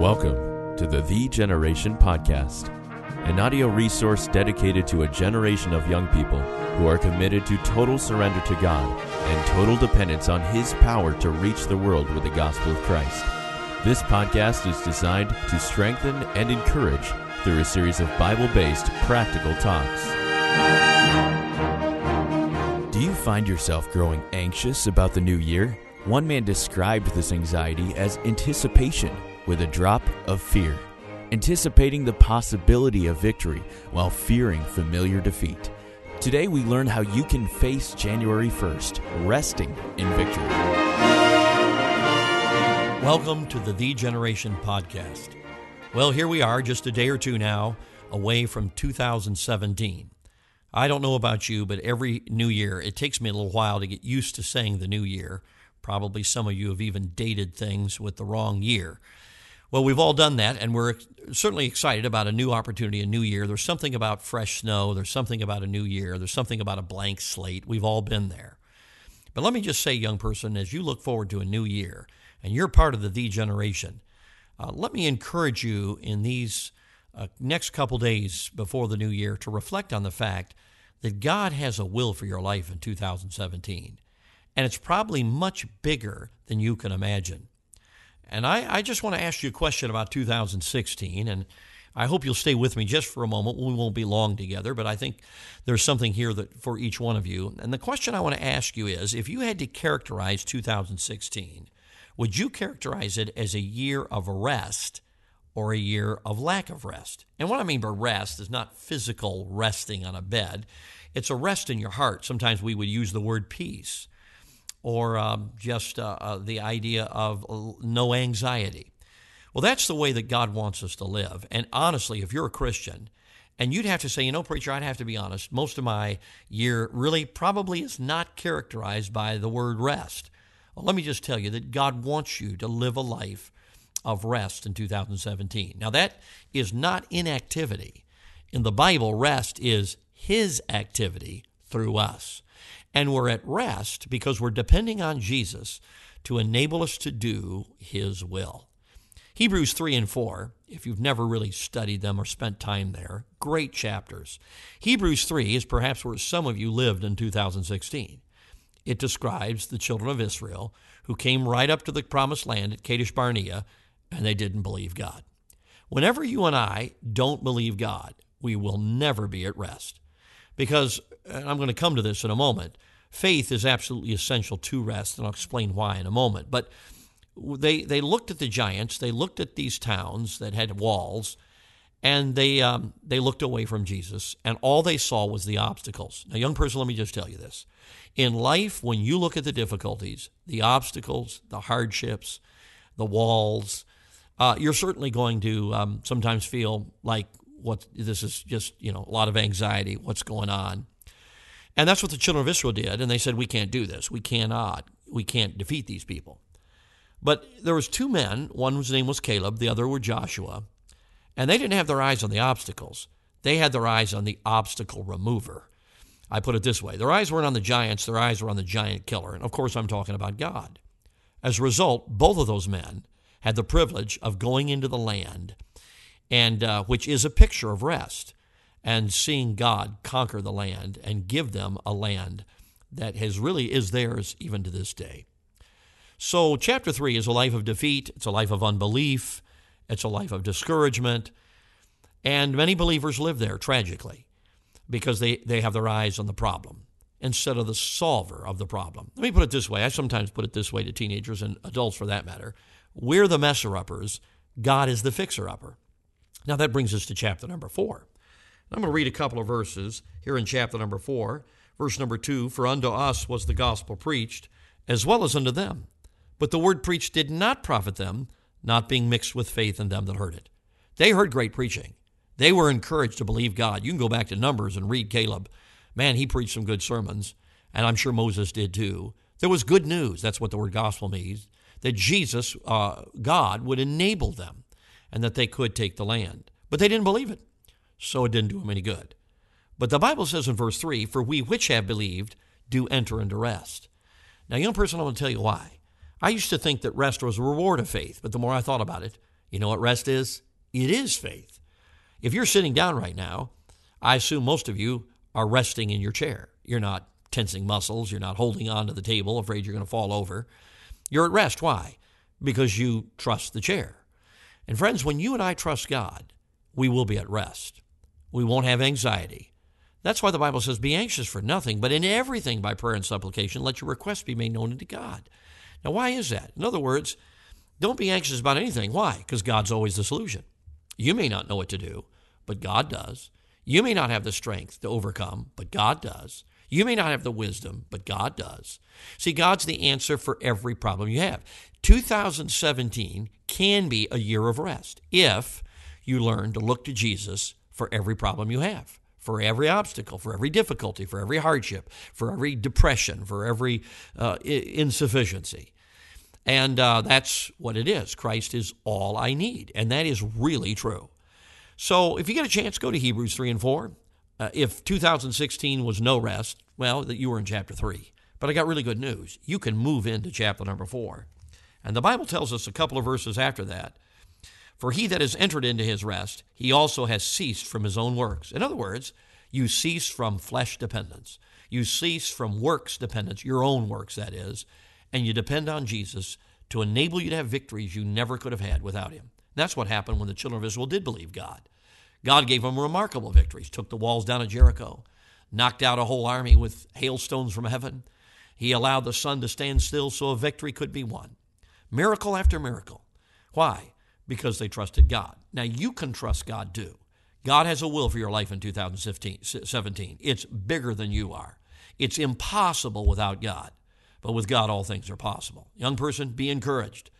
Welcome to the Thee Generation Podcast, an audio resource dedicated to a generation of young people who are committed to total surrender to God and total dependence on His power to reach the world with the gospel of Christ. This podcast is designed to strengthen and encourage through a series of Bible based practical talks. Do you find yourself growing anxious about the new year? One man described this anxiety as anticipation with a drop of fear, anticipating the possibility of victory while fearing familiar defeat. Today, we learn how you can face January 1st, resting in victory. Welcome to the Thee Generation Podcast. Well, here we are, just a day or two now away from 2017. I don't know about you, but every new year, it takes me a little while to get used to saying the new year. Probably some of you have even dated things with the wrong year. Well, we've all done that, and we're certainly excited about a new opportunity, a new year. There's something about fresh snow, there's something about a new year, there's something about a blank slate. We've all been there. But let me just say, young person, as you look forward to a new year, and you're part of the Thee Generation, uh, let me encourage you in these uh, next couple days before the new year to reflect on the fact that God has a will for your life in 2017 and it's probably much bigger than you can imagine. And I, I just want to ask you a question about 2016, and I hope you'll stay with me just for a moment. We won't be long together, but I think there's something here that for each one of you. And the question I want to ask you is if you had to characterize 2016, would you characterize it as a year of rest or a year of lack of rest? And what I mean by rest is not physical resting on a bed, it's a rest in your heart. Sometimes we would use the word peace or um, just uh, uh, the idea of no anxiety. Well, that's the way that God wants us to live. And honestly, if you're a Christian, and you'd have to say, you know, preacher, I'd have to be honest, most of my year really probably is not characterized by the word rest. Well, let me just tell you that God wants you to live a life of rest in 2017. Now, that is not inactivity. In the Bible, rest is His activity through us. And we're at rest because we're depending on Jesus to enable us to do His will. Hebrews 3 and 4, if you've never really studied them or spent time there, great chapters. Hebrews 3 is perhaps where some of you lived in 2016. It describes the children of Israel who came right up to the promised land at Kadesh Barnea and they didn't believe God. Whenever you and I don't believe God, we will never be at rest. Because and I'm going to come to this in a moment, faith is absolutely essential to rest, and I'll explain why in a moment. But they, they looked at the giants, they looked at these towns that had walls, and they, um, they looked away from Jesus, and all they saw was the obstacles. Now, young person, let me just tell you this. In life, when you look at the difficulties, the obstacles, the hardships, the walls, uh, you're certainly going to um, sometimes feel like what this is just you know a lot of anxiety. What's going on? And that's what the children of Israel did. And they said, We can't do this. We cannot. We can't defeat these people. But there was two men, one whose name was Caleb, the other were Joshua, and they didn't have their eyes on the obstacles. They had their eyes on the obstacle remover. I put it this way their eyes weren't on the giants, their eyes were on the giant killer. And of course, I'm talking about God. As a result, both of those men had the privilege of going into the land, and uh, which is a picture of rest and seeing God conquer the land and give them a land that has really is theirs even to this day. So chapter 3 is a life of defeat, it's a life of unbelief, it's a life of discouragement, and many believers live there tragically because they, they have their eyes on the problem instead of the solver of the problem. Let me put it this way. I sometimes put it this way to teenagers and adults for that matter. We're the messer uppers, God is the fixer upper. Now that brings us to chapter number 4. I'm going to read a couple of verses here in chapter number 4. Verse number 2 For unto us was the gospel preached, as well as unto them. But the word preached did not profit them, not being mixed with faith in them that heard it. They heard great preaching. They were encouraged to believe God. You can go back to Numbers and read Caleb. Man, he preached some good sermons, and I'm sure Moses did too. There was good news. That's what the word gospel means that Jesus, uh, God, would enable them and that they could take the land. But they didn't believe it so it didn't do him any good. But the Bible says in verse 3 For we which have believed do enter into rest. Now, young person, I'm going to tell you why. I used to think that rest was a reward of faith, but the more I thought about it, You know what rest is? It is faith. If you're sitting down right now, I assume most of you are resting in your chair. You're not tensing muscles, you're not holding on to the table, afraid you're going to fall over. You're at rest. Why? Because you trust the chair. And friends, when you and I trust God, we will be at rest. We won't have anxiety. That's why the Bible says, Be anxious for nothing, but in everything by prayer and supplication, let your requests be made known unto God. Now, why is that? In other words, don't be anxious about anything. Why? Because God's always the solution. You may not know what to do, but God does. You may not have the strength to overcome, but God does. You may not have the wisdom, but God does. See, God's the answer for every problem you have. 2017 can be a year of rest if you learn to look to Jesus for every problem you have, for every obstacle, for every difficulty, for every hardship, for every depression, for every uh, insufficiency. And uh, that's what it is. Christ is all I need. And that is really true. So if you get a chance, go to Hebrews 3 and 4. Uh, if 2016 was no rest, well, that you were in chapter 3. But I got really good news. You can move into chapter number 4. And the Bible tells us a couple of verses after that For he that has entered into his rest, he also has ceased from his own works. In other words, you cease from flesh dependence. You cease from works dependence, your own works, that is, and you depend on Jesus to enable you to have victories you never could have had without him. That's what happened when the children of Israel did believe God. God gave them remarkable victories, took the walls down of Jericho, knocked out a whole army with hailstones from heaven. He allowed the sun to stand still so a victory could be won. Miracle after miracle. Why? Because they trusted God. Now you can trust God too. God has a will for your life in 2017. It's bigger than you are. It's impossible without God. But with God, all things are possible. Young person, be encouraged.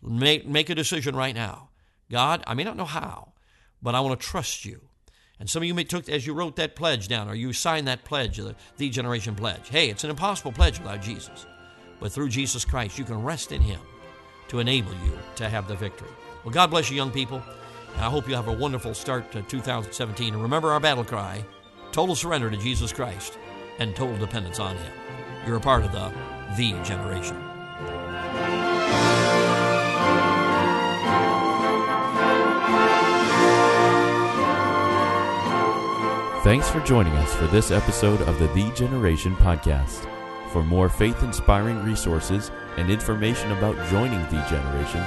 Make, make a decision right now. God, I may not know how, but I want to trust you. And some of you may took as you wrote that pledge down, or you signed that pledge, the, the generation pledge. Hey, it's an impossible pledge without Jesus. But through Jesus Christ, you can rest in Him to enable you to have the victory. Well, God bless you, young people. And I hope you have a wonderful start to 2017. And remember our battle cry total surrender to Jesus Christ and total dependence on Him. You're a part of the Thee Generation. Thanks for joining us for this episode of the Thee Generation Podcast. For more faith inspiring resources and information about joining Thee Generation,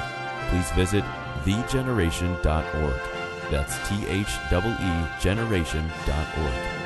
please visit theegeneration.org. That's T H E E generation.org.